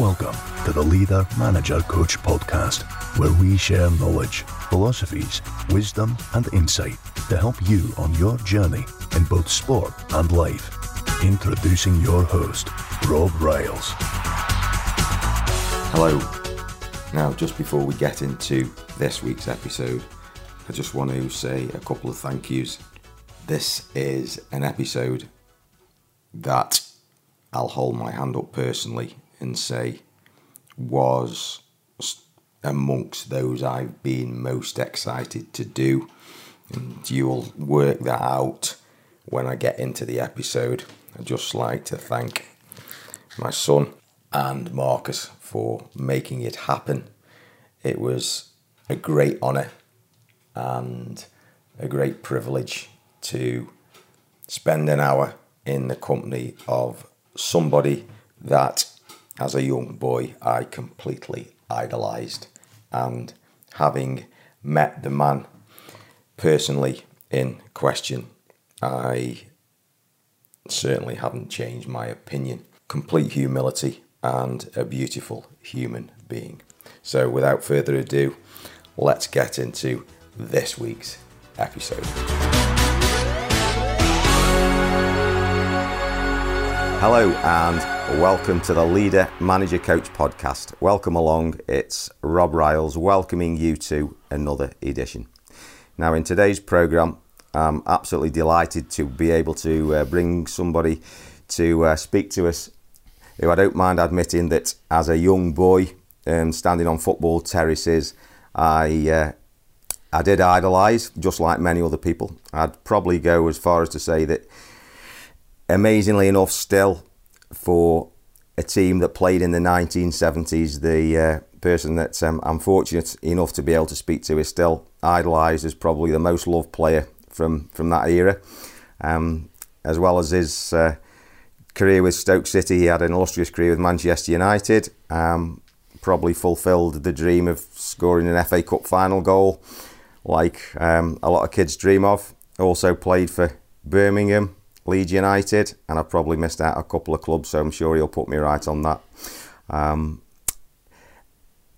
Welcome to the Leader Manager Coach podcast, where we share knowledge, philosophies, wisdom, and insight to help you on your journey in both sport and life. Introducing your host, Rob Styles. Hello. Now, just before we get into this week's episode, I just want to say a couple of thank yous. This is an episode that I'll hold my hand up personally and say was amongst those I've been most excited to do. And you'll work that out when I get into the episode. I'd just like to thank my son and Marcus for making it happen. It was a great honour and a great privilege to spend an hour in the company of somebody that, as a young boy, I completely idolised. And having met the man personally in question, I certainly haven't changed my opinion. Complete humility and a beautiful human being. So, without further ado, let's get into this week's episode. Hello, and welcome to the Leader Manager Coach podcast. Welcome along. It's Rob Styles welcoming you to another edition. Now, in today's program, I'm absolutely delighted to be able to uh, bring somebody to uh, speak to us who I don't mind admitting that as a young boy um, standing on football terraces, I uh, I did idolise, just like many other people. I'd probably go as far as to say that, amazingly enough, still for a team that played in the 1970s, the uh, person that um, I'm fortunate enough to be able to speak to is still idolised as probably the most loved player from from that era, um, as well as his uh, career with Stoke City. He had an illustrious career with Manchester United. Um, probably fulfilled the dream of scoring an FA Cup final goal like um, a lot of kids dream of. Also played for Birmingham, Leeds United, and I probably missed out a couple of clubs, so I'm sure he'll put me right on that. Um,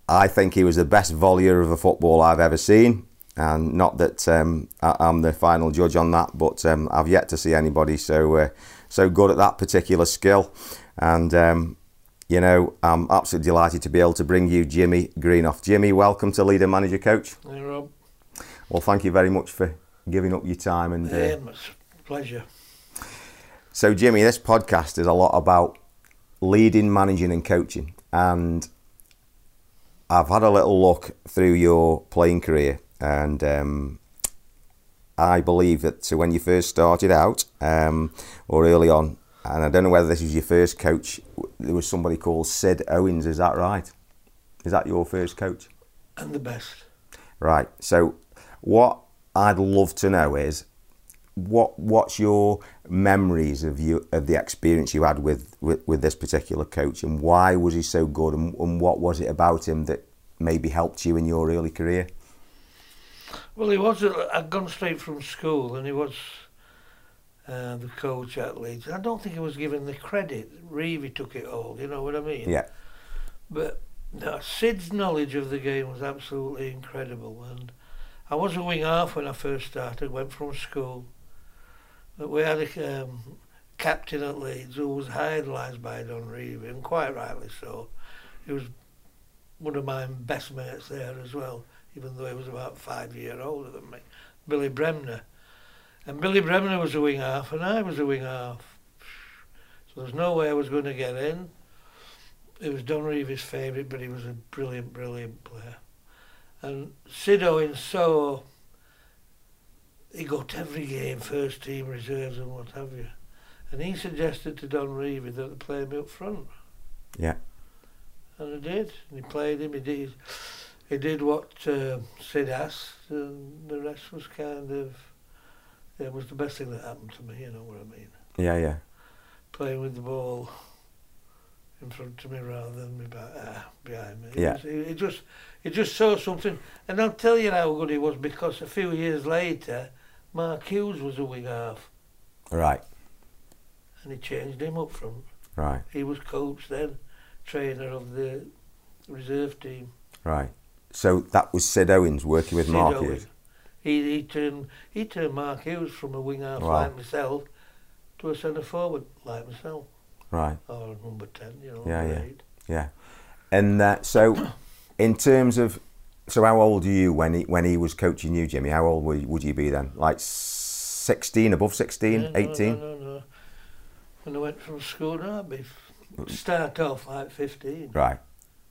I think he was the best volleyer of a football I've ever seen, and not that um, I, am the final judge on that, but um, I've yet to see anybody so uh, so good at that particular skill. And um, you know, I'm absolutely delighted to be able to bring you Jimmy Greenhoff. Jimmy, welcome to Leader Manager Coach. Hey, Rob. Well, thank you very much for giving up your time and. Uh, yeah, it's a pleasure. So, Jimmy, this podcast is a lot about leading, managing, and coaching, and I've had a little look through your playing career, and um, I believe that so when you first started out, um, or early on, and I don't know whether this was your first coach, there was somebody called Sid Owens. Is that right? Is that your first coach? And the best. Right. So what I'd love to know is what what's your memories of you of the experience you had with, with, with this particular coach and why was he so good and, and what was it about him that maybe helped you in your early career? Well, he was. I'd gone straight from school, and he was uh, the coach at Leeds. I don't think he was given the credit. Revie took it all. You know what I mean? Yeah. But no, Sid's knowledge of the game was absolutely incredible, and I was a wing half when I first started, went from school. But we had a um, captain at Leeds who was idolised by Don Revie, and quite rightly so. He was one of my best mates there as well, even though he was about five years older than me. Billy Bremner. And Billy Bremner was a wing half, and I was a wing half. So there's no way I was going to get in. It was Don Revie's favourite, but he was a brilliant, brilliant player. And Sid Owens saw he got every game, first team, reserves and what have you. And he suggested to Don Revie that they play me up front. Yeah. And I did. And he played him. He did. He did what uh, Sid asked, and the rest was kind of. It was the best thing that happened to me. You know what I mean? Yeah, yeah. Playing with the ball in front of me rather than me back, uh, behind me. Yeah. It, was, it, it just it just saw something, and I'll tell you how good he was because a few years later, Mark Hughes was a wing half. Right. And he changed him up from. Right. He was coach then, trainer of the reserve team. Right. So that was Sid Owens working with Sid Mark Owen. Hughes. He, he turned he turned Mark Hughes from a wing half Wow. like myself to a centre forward like myself, Right. or number ten, you know. Yeah, yeah. eight. Yeah. And uh, so, in terms of, so how old are you when he when he was coaching you, Jimmy? How old would you, would you be then? Like sixteen, above 16, Yeah, no, 18? No, no, no. When I went from school, no, I'd be start off like fifteen. Right.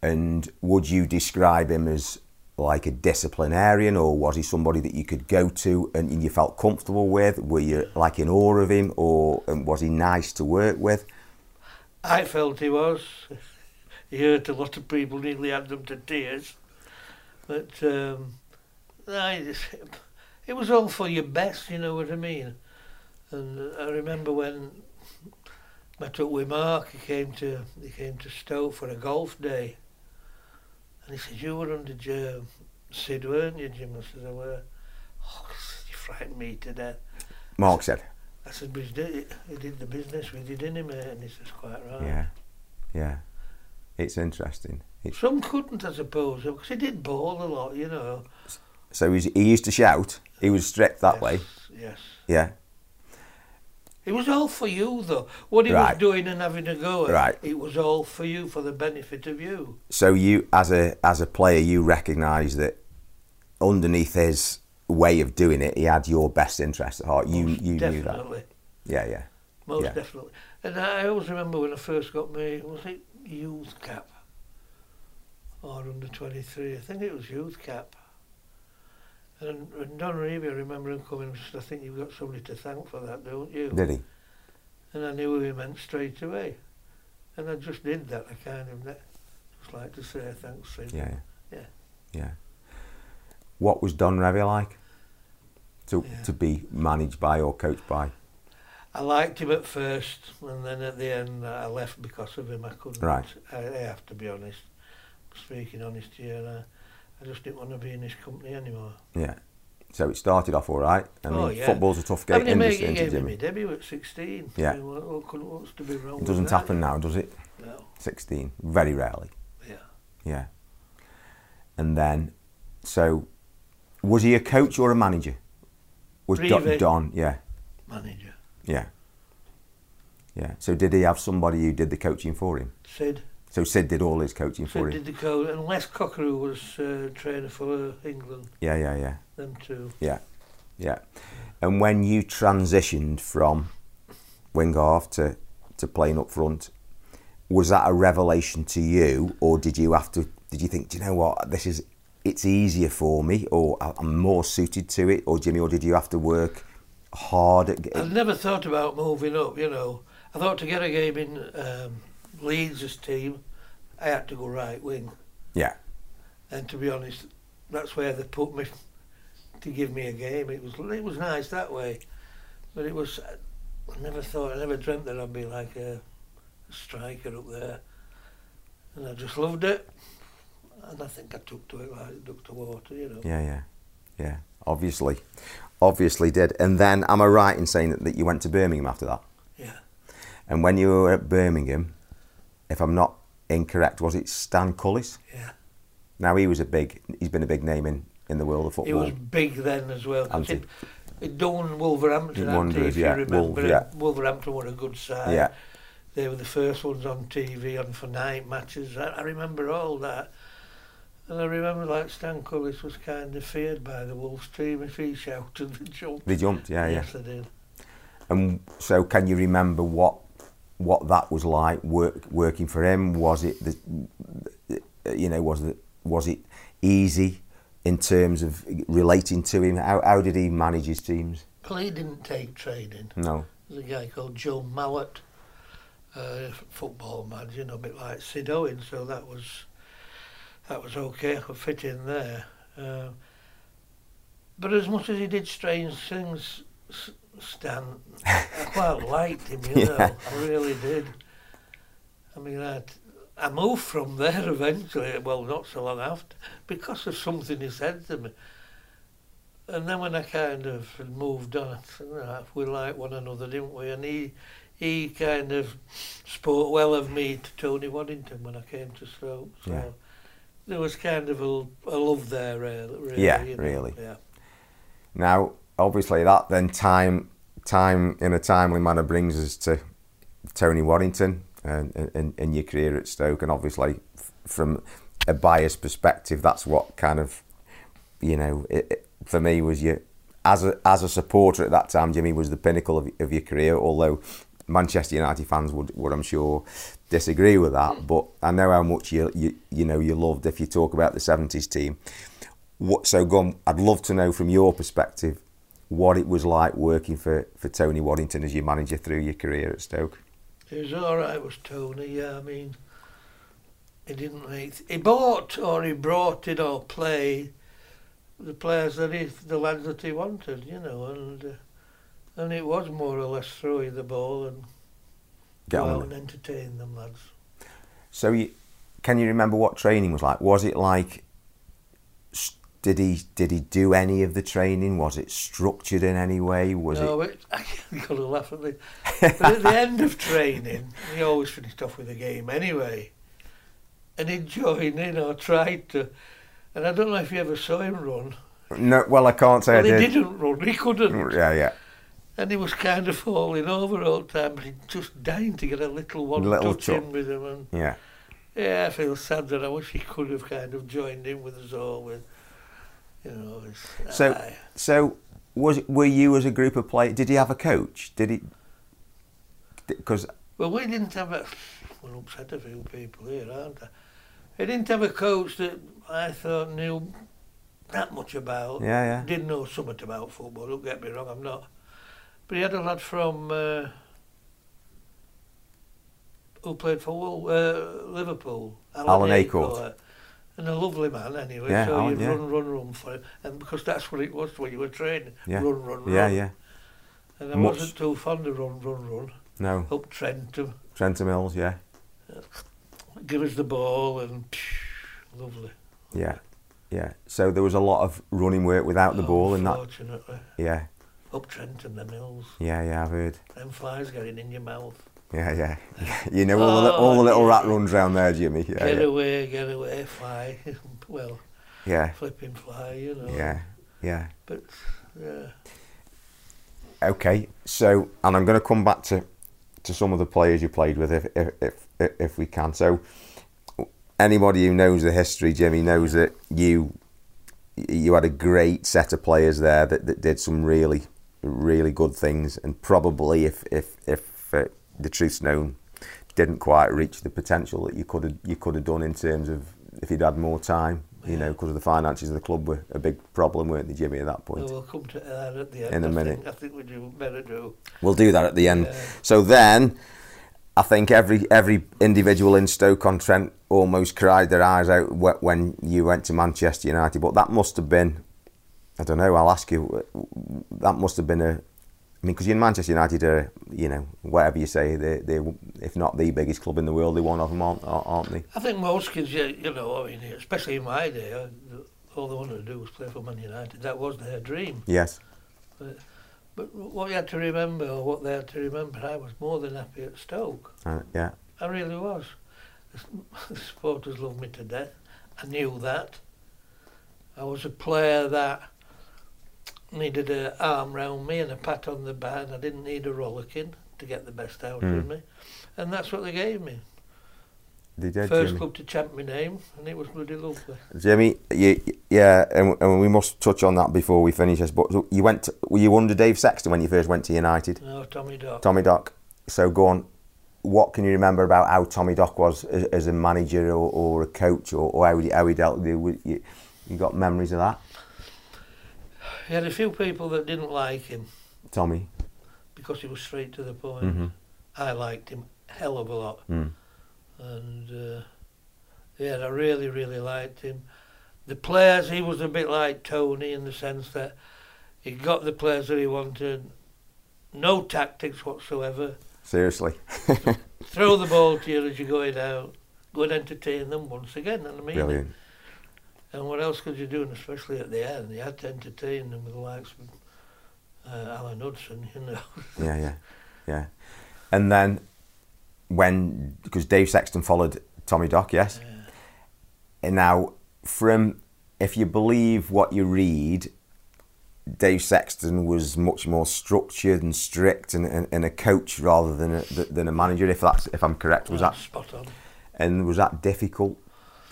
And would you describe him as like a disciplinarian, or was he somebody that you could go to and you felt comfortable with? Were you like in awe of him, or and was he nice to work with? I felt he was. He hurt a lot of people, nearly had them to tears. But um, I, it was all for your best, you know what I mean. And I remember when I took with Mark, he came to he came to Stoke for a golf day, and he said, "You were under Jim, Sid, weren't you, Jim?" I said, "I were." Oh, you frightened me to death. Mark said. I said, but he did, he did the business with you, didn't he, mate? And he says, quite right. Yeah. Yeah. It's interesting. Some couldn't, I suppose, because he did bowl a lot, you know. so he's, he used to shout. He was strict that yes, way. Yes. Yeah. It was all for you, though. What he Right. was doing and having a go at, Right. it was all for you, for the benefit of you. So you, as a as a player, you recognise that underneath his way of doing it, he had your best interest at heart. You Most you knew that. definitely. Yeah, yeah. Most Yeah. definitely. And I always remember when I first got my, was it youth cap? Or under 23, I think it was youth cap. And, and Don Revie, I remember him coming and said, I think you've got somebody to thank for that, don't you? Did he? And I knew who he meant straight away. And I just did that. I kind of just like to say thanks, Sid. Yeah, Yeah. yeah. What was Don Revie like? To Yeah. to be managed by or coached by? I liked him at first, and then at the end I left because of him. I couldn't. Right. I, I have to be honest. Speaking honest here, and I, I just didn't want to be in this company anymore. Yeah. So it started off all right. I oh, mean, Oh, yeah. football's a tough I game mean, he made- industry, he isn't it, gave me debut at 16. Yeah. I mean, what, oh, what, what's to be wrong It doesn't happen now, does it? No. 16, very rarely. Yeah. Yeah. And then, so, was he a coach or a manager? Was Don, Don? Yeah, Manager. yeah, yeah. So did he have somebody who did the coaching for him? Sid. So Sid did all his coaching for him. Sid did the code, and Les Cockerell was uh, trainer for England. Yeah, yeah, yeah, Them two. yeah, yeah. And when you transitioned from wing half to to playing up front, was that a revelation to you, or did you have to? Did you think, do you know what, this is? It's easier for me, or I'm more suited to it, or Jimmy, or did you have to work hard at? Getting... I've never thought about moving up, you know. I thought to get a game in um, Leeds' team, I had to go right wing. Yeah, And to be honest, that's where they put me to give me a game. It was it was nice that way, but it was. I never thought, I never dreamt that I'd be like a, a striker up there, and I just loved it. And I think I took to it like duck to water, you know. yeah, yeah, yeah. Obviously, obviously did. And then, am I right in saying that, that you went to Birmingham after that? Yeah. And when you were at Birmingham, if I'm not incorrect, was it Stan Cullis? Yeah. Now he was a big, he's been a big name in, in the world of football. was big then as well. Hasn't it, done Wolverhampton, hadn't if yeah, you remember. Wolves, yeah. Wolverhampton were a good side. yeah, They were the first ones on TV on for night matches. I, I remember all that. And I remember like Stan Cullis was kind of feared by the Wolves team if he shouted the jump. they jumped. Yeah, yeah. yes, I did. And so, can you remember what what that was like work, working for him? Was it the, you know, was it was it easy in terms of relating to him? How how did he manage his teams? Well, he didn't take training. No. There's a guy called Joe Mallett, uh, football man, you know, a bit like Sid Owen, so that was that was okay. I could fit in there. Uh, but as much as he did strange things, Stan, I quite liked him, you know. Yeah. I really did. I mean, I, I moved from there eventually, well, not so long after, because of something he said to me. And then when I kind of moved on, I said, "No, we liked one another, didn't we? And he, he kind of spoke well of me to Tony Waddington when I came to Stoke. So Yeah. there was kind of a, a love there, really. Yeah, you know, really. Yeah. Now, obviously, that then time time in a timely manner brings us to Tony Waddington and, and, and your career at Stoke, and obviously, from a biased perspective, that's what kind of you know it, it, for me was your as a as a supporter at that time. Jimmy was the pinnacle of, of your career, although. Manchester United fans would, would, I'm sure, disagree with that. But I know how much you, you, you know, you loved if you talk about the '70s team. What, so, gone? I'd love to know from your perspective what it was like working for, for Tony Waddington as your manager through your career at Stoke. It was all right, was Tony. Yeah, I mean, he didn't make. He bought or he brought in or played the players that he, the lads that he wanted, you know, and uh, and it was more or less throwing the ball and Get go on out and entertain them lads. So, you, can you remember what training was like? Was it like? Did he did he do any of the training? Was it structured in any way? Was no, it? but I got to laugh at the. But at the end of training, he always finished off with a game anyway, and he joined in or tried to. And I don't know if you ever saw him run. No. Well, I can't say Well, I he did. didn't run. He couldn't. Mm, yeah, yeah. And he was kind of falling over all the time, but he just dying to get a little one Little touch in with him. And Yeah. yeah, I feel sad that I wish he could have kind of joined in with us all. With you know, So- aye. So, was were you as a group of players? Did he have a coach? Did he? Because well, we didn't have a. We'll upset a few people here, aren't I? We didn't have a coach that I thought knew that much about. yeah, yeah, Didn't know something about football. Don't get me wrong, I'm not. But he had a lad from uh, who played for uh, Liverpool, Alan A'Court. And a lovely man anyway. Yeah, so oh, Alan, you'd yeah. run, run, run for him, and because that's what it was when you were training, Yeah. run, run, run. yeah, yeah. And I Much- wasn't too fond of run, run, run. No, Up Trentham, Trenton Mills. Yeah, give us the ball, and lovely. yeah, yeah. So there was a lot of running work without the oh, ball, and that. Yeah, up Trentham, the mills, yeah, yeah. I've heard. them flies getting in your mouth. Yeah, yeah. You know all the all oh, the little Oh, rat runs round there, Jimmy. Yeah, get yeah. away, get away, fly. well, yeah, flipping fly, you know. yeah, yeah. But yeah, Okay, so and I'm going to come back to to some of the players you played with, if if if, if we can. So, anybody who knows the history, Jimmy, knows that you you had a great set of players there that, that did some really really good things, and probably if if if the truth's known, didn't quite reach the potential that you could have you could have done in terms of if you'd had more time. You know, because the finances of the club were a big problem, weren't they, Jimmy, at that point? we'll come to that at the end. In a I minute. Think, I think we do better do. We'll do that at the end. Yeah. So then, I think every every individual in Stoke-on-Trent almost cried their eyes out when you went to Manchester United. But that must have been, I don't know. I'll ask you. That must have been a. I mean, because in Manchester United are, you know, whatever you say, they they if not the biggest club in the world, they're one of them, aren't, aren't they? I think most kids, yeah, you know, I mean, especially in my day, uh, all they wanted to do was play for Man United. That was their dream. Yes. But what you had to remember, or what they had to remember, I was more than happy at Stoke. Uh, yeah. I really was. The supporters loved me to death. I knew that. I was a player that needed an arm round me and a pat on the back. I didn't need a rollicking to get the best out of Mm. me. And that's what they gave me. They did. First Jimmy. club to chant my name, and it was bloody lovely. Jimmy, you, yeah, and, and we must touch on that before we finish this. But you went, to, were you under Dave Sexton when you first went to United? No, Tommy Dock. Tommy Dock. So go on. What can you remember about how Tommy Dock was as, as a manager or, or a coach, or, or how, he, how he dealt with you? You got memories of that, He had a few people that didn't like him Tommy? because he was straight to the point. Mm-hmm. I liked him hell of a lot. Mm. and uh, yeah, I really, really liked him. The players, he was a bit like Tony in the sense that he got the players that he wanted, no tactics whatsoever. Seriously. Throw the ball to you as you're going out, go and entertain them once again. And I mean, Brilliant. And what else could you do? And especially at the end, you had to entertain them with the likes of uh, Alan Hudson, you know. Yeah, yeah, yeah. And then when because Dave Sexton followed Tommy Dock, yes. And now from if you believe what you read, Dave Sexton was much more structured and strict and, and, and a coach rather than a, than a manager. If that's if I'm correct, was that spot on? and was that difficult,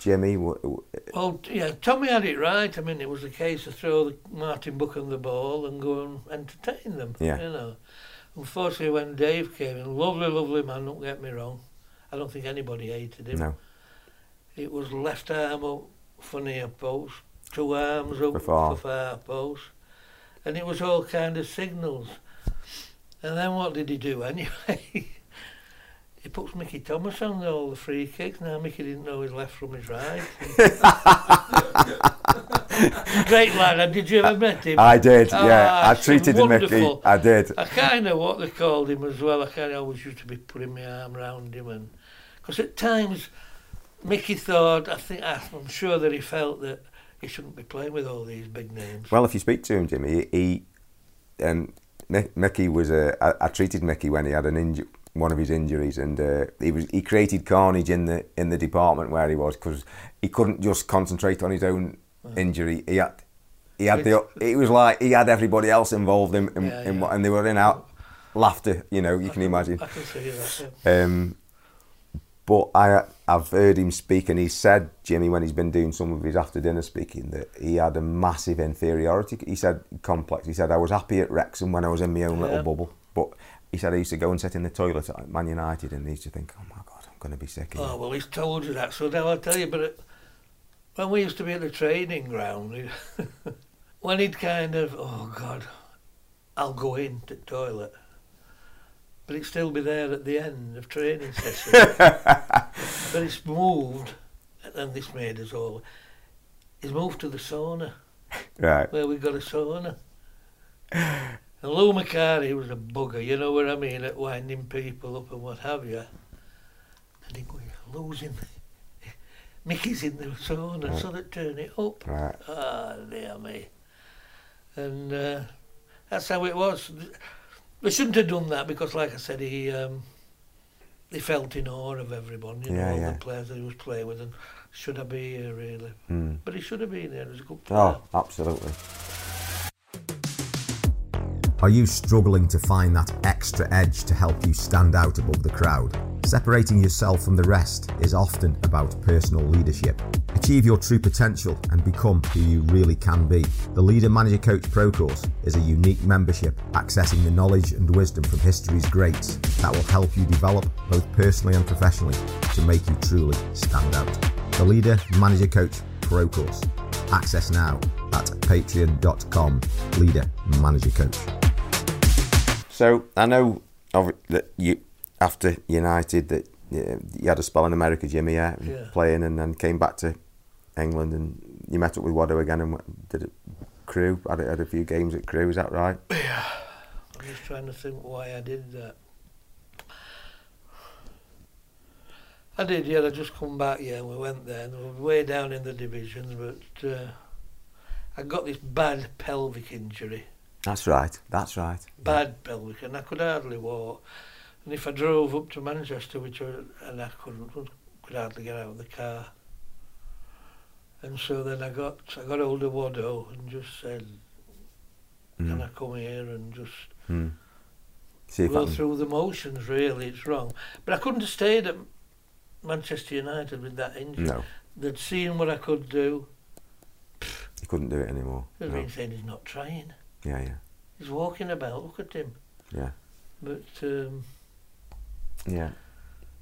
Jimmy? Well, yeah, Tommy had it right. I mean, it was a case of throw the Martin Buchan the ball and go and entertain them. Yeah. You know. Unfortunately, when Dave came in, lovely, lovely man. Don't get me wrong. I don't think anybody hated him. No, It was left arm up for near post, two arms up For far. for far post, and it was all kind of signals. And then what did he do anyway? he puts Mickey Thomas on all the free kicks. Now Mickey didn't know his left from his right. Great lad. Did you ever meet him? I did. Yeah, Ah, I treated him, Mickey. I did. I kind of what they called him as well. I kind of always used to be putting my arm round him, and because at times Mickey thought, I think I'm sure that he felt that he shouldn't be playing with all these big names. Well, if you speak to him, Jimmy, he and Mi- Mickey was a. I, I treated Mickey when he had an inju- one of his injuries, and uh, he was he created carnage in the in the department where he was because he couldn't just concentrate on his own injury. He had he had the. It was like he had everybody else involved in, in, Yeah, in yeah. what, and they were in out laughter. You know, you can imagine. I can see that. Yeah. Um, but I, I've heard him speak, and he said, Jimmy, when he's been doing some of his after dinner speaking, that he had a massive inferiority. He said complex. He said I was happy at Wrexham when I was in my own little bubble, but he said I used to go and sit in the toilet at Man United, and he used to think, oh my God, I'm going to be sick. Here. Oh well, he's told you that. So now I'll tell you. But it, when we used to be at the training ground, when he'd kind of, oh God, I'll go in to the toilet, but he'd still be there at the end of training session. but it's moved, and this made us all. He's moved to the sauna, Right. where we got a sauna. And Lou Macari was a bugger, you know what I mean, at winding people up and what have you. And he goes, losing. Mickey's in the sauna, so they turn it up. Right. Ah, dear me. And uh, that's how it was. They shouldn't have done that because, like I said, he um, he felt in awe of everyone, you Yeah, know, all yeah. the players that he was playing with. And should I be here, really? Mm. But he should have been here. He was a good player. Oh, absolutely. Are you struggling to find that extra edge to help you stand out above the crowd? Separating yourself from the rest is often about personal leadership. Achieve your true potential and become who you really can be. The Leader Manager Coach Pro Course is a unique membership accessing the knowledge and wisdom from history's greats that will help you develop both personally and professionally to make you truly stand out. The Leader Manager Coach Pro Course. Access now at patreon.com Leader Manager Coach. So I know that you after United that you had a spell in America, Jimmy, yeah, Yeah. playing, and then came back to England, and you met up with Waddo again and did it. Crewe had, had a few games at Crewe. Is that right? Yeah. I'm just trying to think why I did that. I did, yeah. I just come back, yeah. and We went there, and we were way down in the divisions, but uh, I got this bad pelvic injury, That's right. That's right. bad pelvic, and I could hardly walk. And if I drove up to Manchester, which I, and I couldn't, could hardly get out of the car. And so then I got I got hold of Waddo and just said, "Can I Mm. come here and just Mm. See go through the motions, really, it's wrong. But I couldn't have stayed at Manchester United with that injury. No, They'd seen what I could do. he couldn't do it anymore. They'd No. been saying he's not trying. Yeah, yeah, He's walking about, look at him. yeah, But, um, yeah,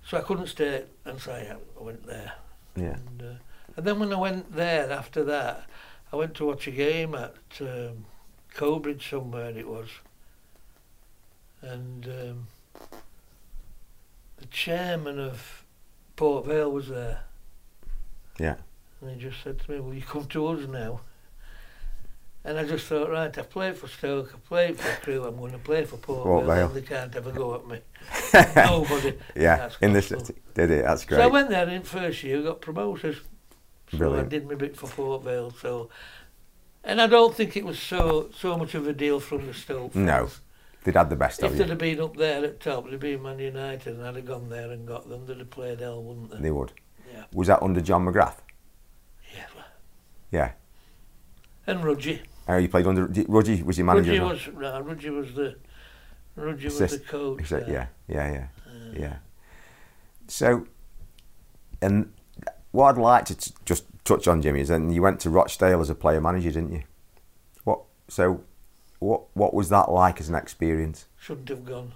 so I couldn't stay, and so I I went there. yeah. And, uh, and then when I went there after that, I went to watch a game at um, Cobridge somewhere it was. And um, the chairman of Port Vale was there. Yeah. And he just said to me, will you come to us now? And I just thought, right, I've played for Stoke, I've played for Crewe, I'm going to play for Port, Port Vale. They can't have a go at me. Nobody. yeah, That's in the gospel. city. Did it? That's great. So I went there in first year, got promoted. So Brilliant. I did my bit for Port Vale. So, and I don't think it was so so much of a deal from the Stoke. Fans. No. They'd had the best If of they'd you. have been up there at top, they'd been Man United, and I'd have gone there and got them. They'd have played hell, wouldn't they? They would. Yeah. Was that under John McGrath? Yeah. Yeah. And Rudgy. Oh, you played under Rudgy was your manager. Rudgy was no, Rudgy was the Rudgy was the coach. Said, yeah, yeah, yeah, Uh, yeah. So, and what I'd like to t- just touch on, Jimmy, is then you went to Rochdale as a player manager, didn't you? What? So, what what was that like as an experience? Shouldn't have gone.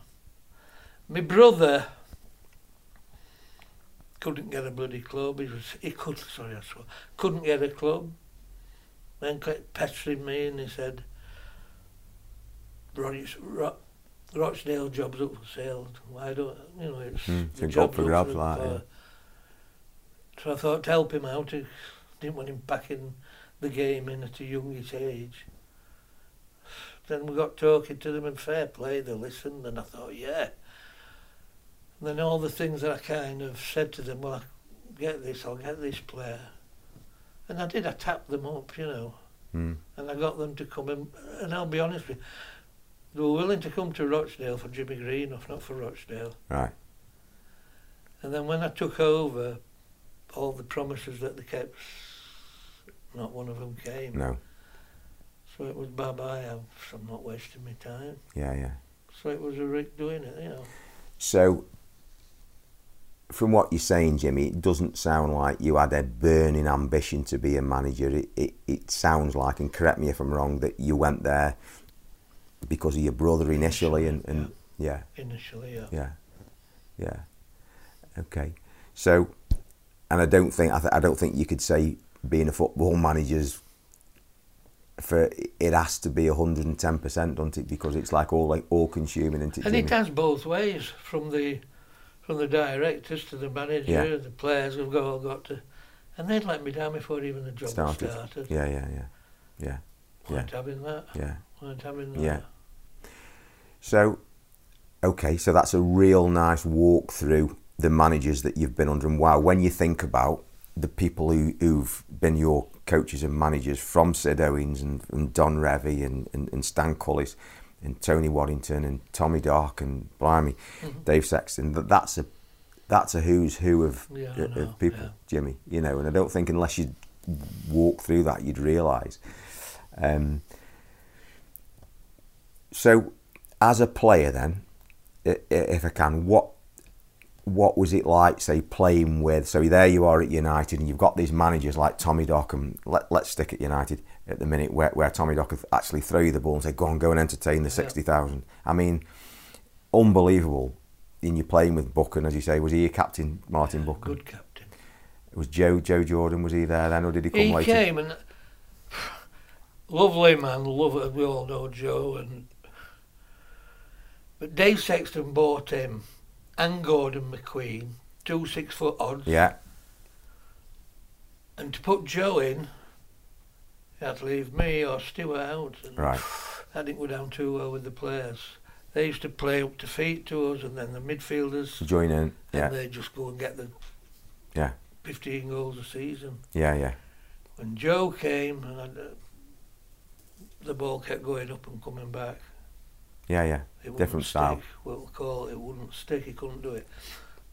My brother couldn't get a bloody club. He was he could sorry I swore couldn't get a club. Then kept pestering me and he said, "Ronnie's Ro- Rochdale jobs up for sale. Why don't you know it's Hmm, the it's up for grabs, like, yeah. So I thought to help him out. I didn't want him packing the game in at a youngish age. Then we got talking to them in fair play, they listened and I thought, yeah. And then all the things that I kind of said to them, well, I get this, I'll get this player. And I did, I tapped them up, you know, Hmm. and I got them to come in. And I'll be honest with you, they were willing to come to Rochdale for Jimmy Greenhoff, not for Rochdale. Right. And then when I took over, all the promises that they kept, not one of them came. No. So it was bye bye. I'm not wasting my time. Yeah, yeah. So it was a Rick doing it, you know. So, from what you're saying, Jimmy, it doesn't sound like you had a burning ambition to be a manager. It, it, it sounds like, and correct me if I'm wrong, that you went there because of your brother initially, and, and yeah, Initially, yeah. yeah, yeah. Okay, so, and I don't think I, th- I don't think you could say being a football manager's for it has to be 110 percent, doesn't it? Because it's like all like all consuming, it? And it Jimmy? has both ways, from the from the directors to the manager, Yeah. the players have got, all got to, and they'd let me down before even the job started. started. Yeah, yeah, yeah, yeah, Weren't having that. yeah. Weren't having that. Yeah. So, okay, so that's a real nice walk through the managers that you've been under. And wow, when you think about the people who, who've been your coaches and managers from Sid Owens and, and Don Revie and, and, and Stan Cullis and Tony Waddington and Tommy Dark and blimey, Mhm. Dave Sexton, that, that's a that's a who's who of, Yeah, of people, yeah. Jimmy. You know, and I don't think unless you walk through that, you'd realise. Um, so, as a player, then, if I can, what what was it like, say, playing with? So there you are at United, and you've got these managers like Tommy Dock, and let, let's stick at United at the minute, where, where Tommy Dock actually throw you the ball and say, "Go on, go and entertain the Yeah. sixty thousand. I mean, unbelievable. In you're playing with Buchan, as you say, was he your captain, Martin Buchan? Good captain. Was Joe Joe Jordan? Was he there then, or did he come He later? came and lovely man, love we all know Joe and but Dave Sexton bought him and Gordon McQueen, two six foot odds. Yeah, And to put Joe in, he had to leave me or Stuart out. And right. I didn't go down too well with the players. They used to play up to feet to us and then the midfielders Join in. Yeah, and they just go and get the Yeah. fifteen goals a season. yeah, yeah, When Joe came and I, the ball kept going up and coming back. Yeah, yeah. It Different stick. style. What we call it, it wouldn't stick. He couldn't do it.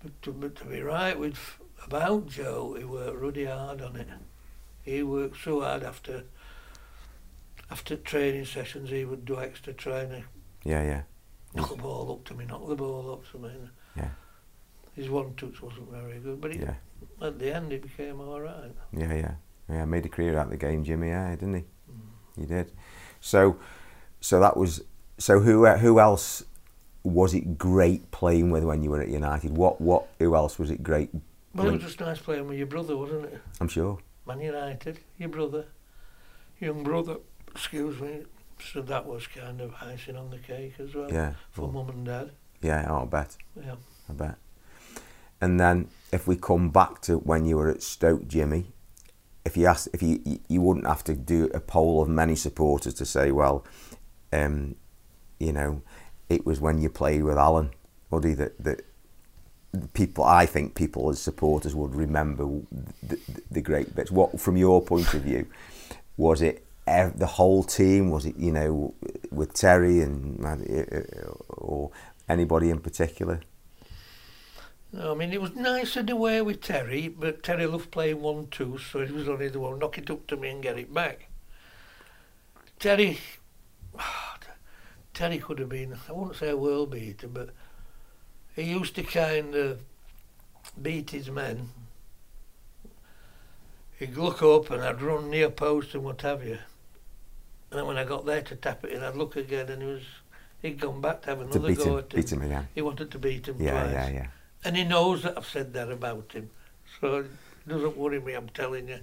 But to, but to be right with about Joe, he worked really hard on it. He worked so hard after after training sessions. He would do extra training, Yeah, yeah. knock the ball up to me, knock the ball up to me. Yeah. His one touch wasn't very good, but he, Yeah, at the end it became all right. yeah, yeah. Yeah, made a career out of the game, Jimmy. Yeah, didn't he? Mm. He did. So, so that was. So who who else was it great playing with when you were at United? What what who else was it great? Well, it was just nice playing with your brother, wasn't it? I'm sure. Man United, your brother, young brother, excuse me. So that was kind of icing on the cake as well Yeah. for mum and dad. Yeah, oh, I bet. Yeah. I bet. And then if we come back to when you were at Stoke, Jimmy, if you asked, if you you- you wouldn't have to do a poll of many supporters to say, well, um, you know, it was when you played with Alan, would? That that people, I think people as supporters would remember the, the, great bits. What, from your point of view, was it ev- the whole team? Was it you know with Terry and uh, or anybody in particular? No, I mean, it was nice in a way with Terry, but Terry loved playing one two, so he was only the one knock it up to me and get it back. Terry, Terry could have been, I wouldn't say a world beater, but he used to kind of beat his men. He'd look up and I'd run near post and what have you. And then when I got there to tap it in, I'd look again and he was, he'd gone back to have another to beat go him, at him. beat him again. He wanted to beat him Yeah, twice. yeah, yeah. And he knows that I've said that about him. So it doesn't worry me, I'm telling you.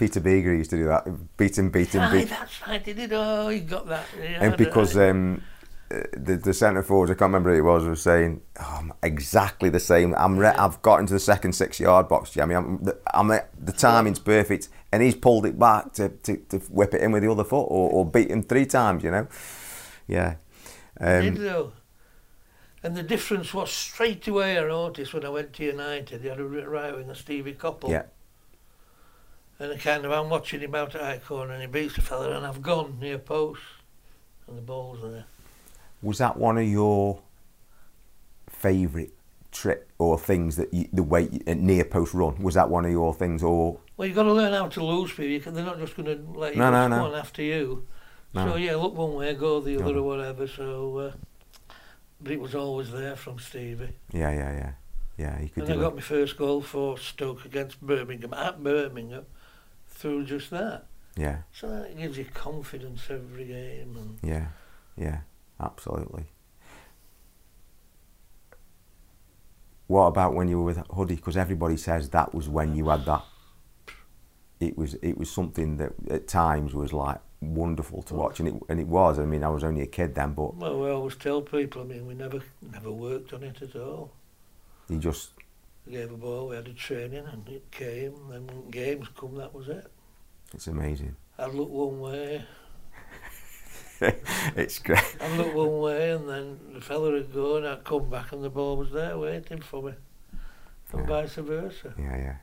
Peter Beagrie used to do that. Beat him, beat him, Aye, beat. that's right, he did. Oh, he got that. Yeah, And because I- um, the the centre forwards, I can't remember who it was, was saying, oh, I'm exactly the same. I'm re- I've got into the second six yard box, Jimmy. I'm, the, I'm the timing's perfect, and he's pulled it back to, to, to whip it in with the other foot, or, or beat him three times. You know, yeah. he did Um, though. And the difference was straight away I noticed when I went to United, they had a right wing, Stevie Coppell. yeah, And I kind of, I'm watching him out at high corner and he beats the fella and I've gone near post. And the ball's there. was that one of your favourite trick or things that you, the way you, near post run? Was that one of your things, or Well, you've got to learn how to lose people. You can, they're not just going to let you No, no, no. on after you. No. So, yeah, look one way, go the other No. or whatever. So, uh, but it was always there from Stevie. yeah, yeah, yeah, yeah? You could And I got it. my first goal for Stoke against Birmingham at Birmingham through just that. Yeah. So that gives you confidence every game. And Yeah, yeah, absolutely. What about when you were with Huddy? Because everybody says that was when you had that. It was it was something that at times was like wonderful to watch, and it and it was. I mean, I was only a kid then, but well, we always tell people. I mean, we never never worked on it at all. you just Gave a ball, we had a training, and it came. Then when games come, that was it. it's amazing. I'd look one way, it's great. I'd look one way, and then the fella would go, and I'd come back, and the ball was there waiting for me, and Yeah. vice versa. Yeah, yeah,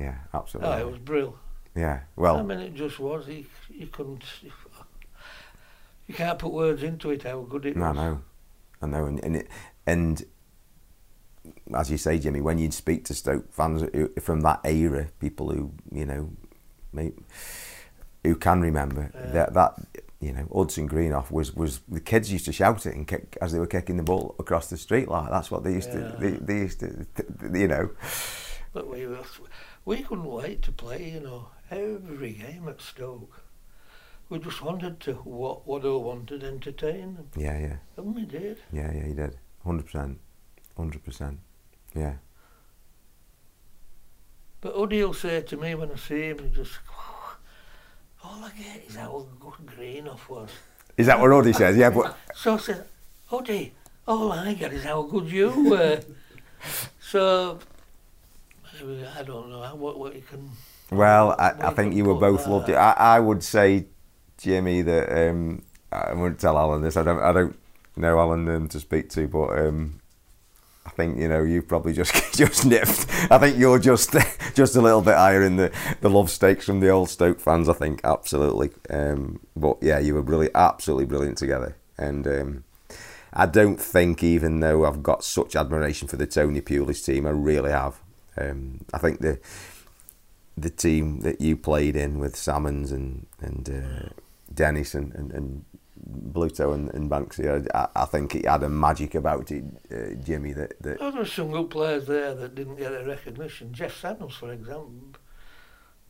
yeah, absolutely. Oh, it was brilliant. yeah, well. I mean, it just was. You, you couldn't. You can't put words into it how good it no, was. no, I know, and and, it, and as you say, Jimmy, when you'd speak to Stoke fans from that era, people who you know, may, who can remember Yeah. that that you know Hudson Greenhoff was was the kids used to shout it and kick as they were kicking the ball across the street like that's what they used Yeah. to they, they used to you know But we were, we couldn't wait to play, you know, every game at Stoke. We just wanted to what what I wanted entertain them, yeah yeah and we did. yeah yeah you did hundred percent hundred percent yeah But Uddy will say to me when I see him, he just, all I get is how good Greenhoff was. is that what Roddy says yeah but So I said, Uddy, all I get is how good you were. so, I don't know what, what you can... Well, I, I think you were both that. loved it. I, I would say, Jimmy, that um, I won't tell Alan this. I don't. I don't know Alan um, to speak to, but um, I think you know you've probably just just nipped. I think you're just just a little bit higher in the, the love stakes from the old Stoke fans. I think absolutely. Um, but yeah, you were really absolutely brilliant together, and. Um, I don't think, even though I've got such admiration for the Tony Pulis team, I really have. Um, I think the the team that you played in with Salmons and and uh, Dennis and, and, and Bluto and, and Banksy, I, I think it had a magic about it, uh, Jimmy. That, that Oh, there were some good players there that didn't get a recognition. Geoff Salmons, for example.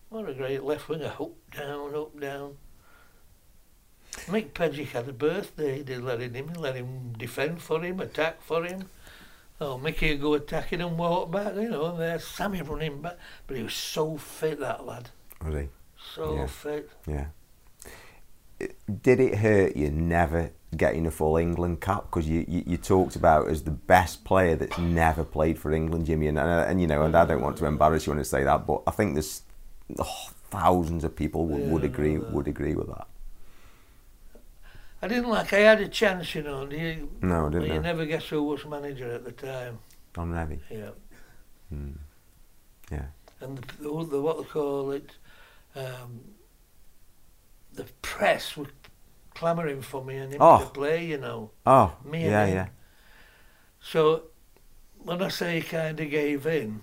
What a great left winger. Up, down, up, down. Mick Pejic had a birthday. They let him, let him defend for him, attack for him. Oh, Mickey would go attacking and walk back, you know, and there's Sammy running back. But he was so fit, that lad. was he? So Yeah. fit. Yeah. Did it hurt you never getting a full England cap? Because you, you, you talked about as the best player that's never played for England, Jimmy. And, and, and you know, and I don't want to embarrass you when I say that, but I think there's oh, thousands of people would, would agree would agree with that. I didn't like, I had a chance, you know. You, No, I didn't you know. never guess who was manager at the time. Don Revie. Yeah. Hmm. Yeah. and the, the, the what they call it, um, the press were clamouring for me and him Oh. to play, you know. Oh, Me and yeah, him. yeah. So when I say he kind of gave in,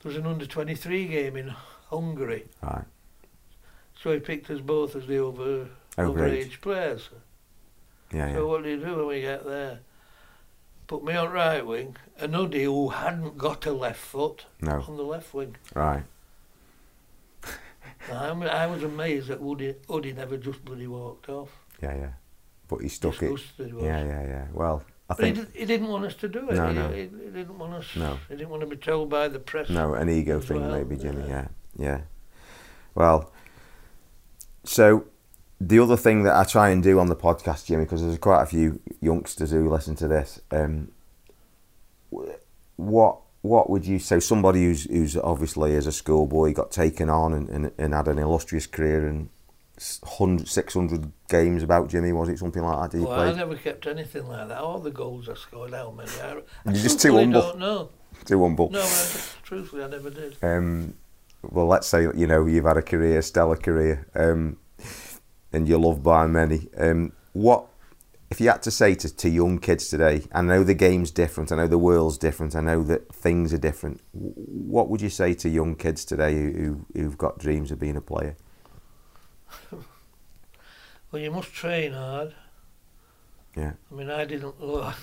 there was an under 23 game in Hungary. Right. So he picked us both as the over Overage. overage players. Yeah, So yeah. what did he do when we get there? Put me on right wing, and Uddy who hadn't got a left foot No. on the left wing. Right. I'm, I was amazed that Huddy, Huddy never just bloody walked off. Yeah, yeah. But he stuck it. Disgusted he was. Yeah, yeah, yeah. Well, I But he, think did, he didn't want us to do it. No, he, no. He, he didn't want us. No. He didn't want to be told by the press. no, an ego thing well, maybe, Jimmy. yeah. Yeah, yeah. Well, so the other thing that I try and do on the podcast, Jimmy, because there's quite a few youngsters who listen to this. Um, what what would you say? Somebody who's who's obviously as a schoolboy got taken on and, and, and had an illustrious career and s- 100, 600 games about Jimmy, was it something like that? Well? I never kept anything like that. All the goals I scored, how many? I, I You're just too humble. don't know. Too humble. No, I, truthfully, I never did. um, well, let's say you know you've had a career, stellar career, um, and you're loved by many. Um, what if you had to say to, to young kids today? I know the game's different. I know the world's different. I know that things are different. What would you say to young kids today who, who who've got dreams of being a player? Well, you must train hard. Yeah. I mean, I didn't. Oh,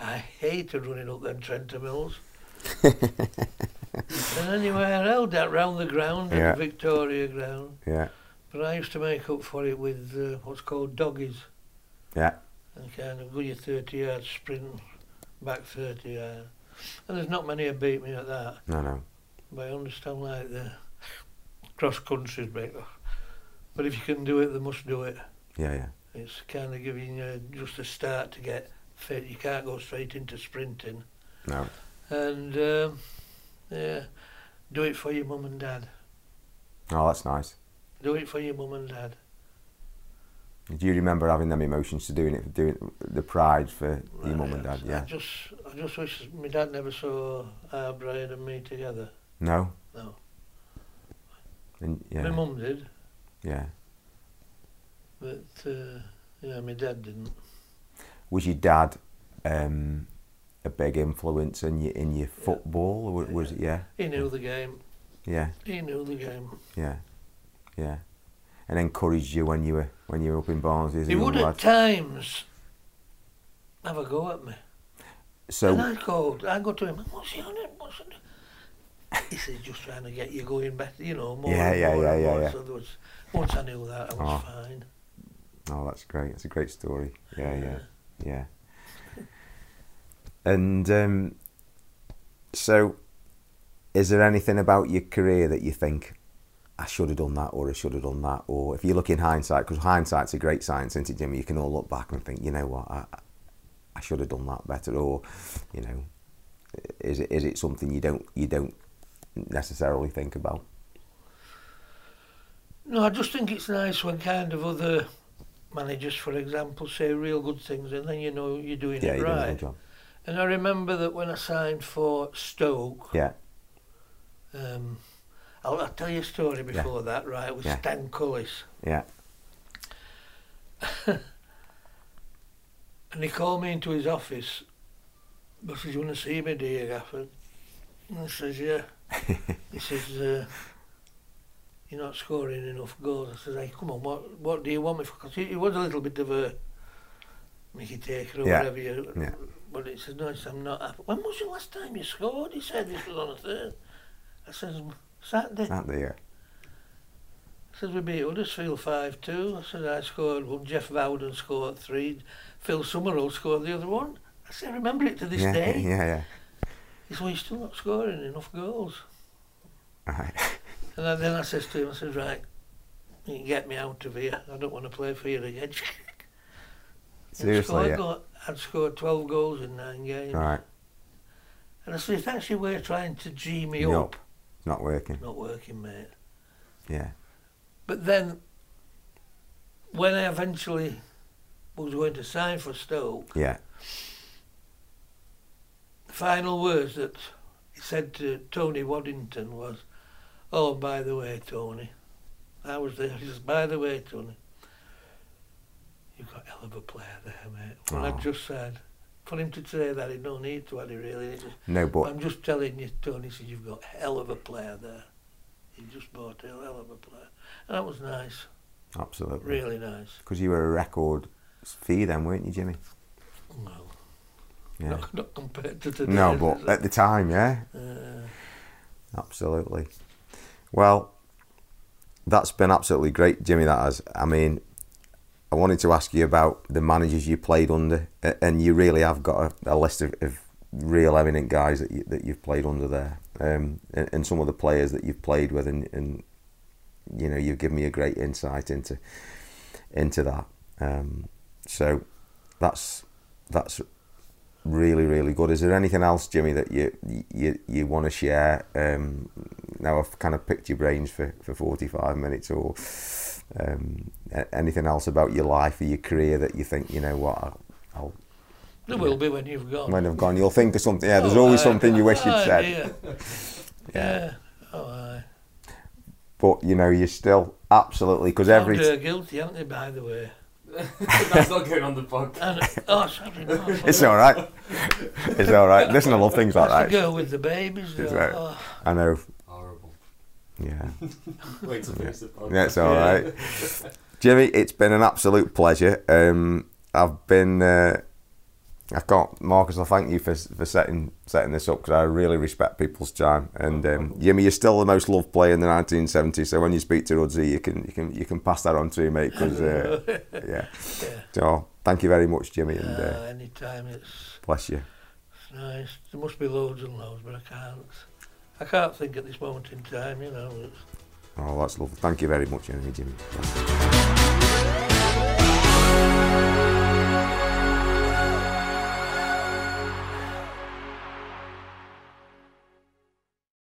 I hated running up them Trent Mills. and anywhere else, that round the ground, at Yeah. the Victoria ground. Yeah, But I used to make up for it with uh, what's called doggies. yeah, And kind of go your 30 yards sprint, back 30 yards. And there's not many who beat me at that. no, no, But I understand like the cross country break. But if you can do it, they must do it. yeah, yeah, It's kind of giving you just a start to get fit. You can't go straight into sprinting. no, And um, yeah, do it for your mum and dad. oh, that's nice. Do it for your mum and dad. Do you remember having them emotions to doing it, doing the pride for your mum and I- dad? I Yeah, just, I just wish my dad never saw our Brian and me together. no, No, and yeah, my mum did, yeah. but uh, yeah, my dad didn't. was your dad um, a big influence in your in your football, or was it? Yeah, He knew the game. yeah, He knew the game. yeah, yeah, and encouraged you when you were when you were up in Barnsley He would at times have a go at me. So and I'd go, I'd go to him, what's he on it? What's he doing?" He says, just trying to get you going better, you know, more Yeah, yeah, more yeah, yeah, more. yeah. So there was, once I knew that, I was Oh. fine. oh, that's great. That's a great story. Yeah, yeah, yeah. And um, so, is there anything about your career that you think? I should have done that, or I should have done that, or if you look in hindsight, because hindsight's a great science, isn't it, Jimmy? You can all look back and think, you know what, I, I should have done that better, or, you know, is it is it something you don't you don't necessarily think about? No, I just think it's nice when kind of other managers, for example, say real good things and then you know you're doing Yeah, it you done a right. good job. And I remember that when I signed for Stoke, Yeah, um, I'll, I'll tell you a story before that, right, with Yeah. Stan Cullis. yeah, And he called me into his office. But says, you want to see me, do you, Gaffer? And I says, yeah. he says, uh, you're not scoring enough goals. I says, hey, come on, what what do you want me for? Because he, he was a little bit of a Mickey Taker or Yeah, whatever. You, yeah. But he says, no, he says, I'm not happy. When was the last time you scored? He said, this was on a third. I says, Saturday. there. I says, we beat Huddersfield 5-2. I said, I scored one. Geoff Vowden scored three. Phil Summerill scored the other one. I said, I remember it to this Yeah, day. yeah, yeah. He said, well, you're still not scoring enough goals. Right. And then- I says to him, I says, right, you can get me out of here. I don't want to play for you again. I'd Seriously, scored, yeah. I'd scored 12 goals in nine games. Right. And I said, if that's your way of trying to G me Yup. up, It's not working. not working, mate. Yeah. But then, when I eventually was going to sign for Stoke, Yeah. the final words that he said to Tony Waddington was, "Oh, by the way, Tony, I was there. He says, by the way, Tony, you've got hell of a player there, mate. Well, Oh. I just said, for him to say that, he'd no need to, had he really? No, but I'm just telling you, Tony said, you've got hell of a player there. He just bought a hell of a player. And that was nice, absolutely. really nice. Because you were a record fee then, weren't you, Jimmy? Well, Yeah. not, not compared to today. No, but at the time, yeah, Uh, absolutely. Well, that's been absolutely great, Jimmy. That has. I mean, I wanted to ask you about the managers you played under, and you really have got a, a list of, of real eminent guys that you, that you've played under there, um, and, and some of the players that you've played with, and, and you know, you've given me a great insight into into that. Um, so that's that's really really good. Is there anything else, Jimmy, that you you you want to share? Um, now I've kind of picked your brains for, for forty five minutes, or um, anything else about your life or your career that you think you know what I'll, I'll there will be when you've gone. when I've gone, you'll think of something. Yeah, there's Oh, always aye. something you wish you'd Aye, said. dear. Yeah. Oh, aye. But you know, you're still absolutely because every Found her guilty, aren't they, by the way? That's not going on the podcast. And, oh, sorry, no. sorry. it's all right. It's all right. Listen, I love things like That's the that. girl with the babies. Is though. that- Oh, I know. Yeah. Wait till finish the podcast. Yeah, it's all right. Jimmy, it's been an absolute pleasure. Um, I've been. Uh, I've got Marcus. I thank you for for setting setting this up because I really respect people's time. And um, Jimmy, you're still the most loved player in the 1970s. So when you speak to Rudsey, you can you can you can pass that on to him, mate. Because uh, yeah. yeah. So thank you very much, Jimmy, and Uh, uh, anytime it's, bless you. it's nice. There must be loads and loads, but I can't. I can't think at this moment in time, you know. Oh, that's lovely. Thank you very much, anyway, Jimmy.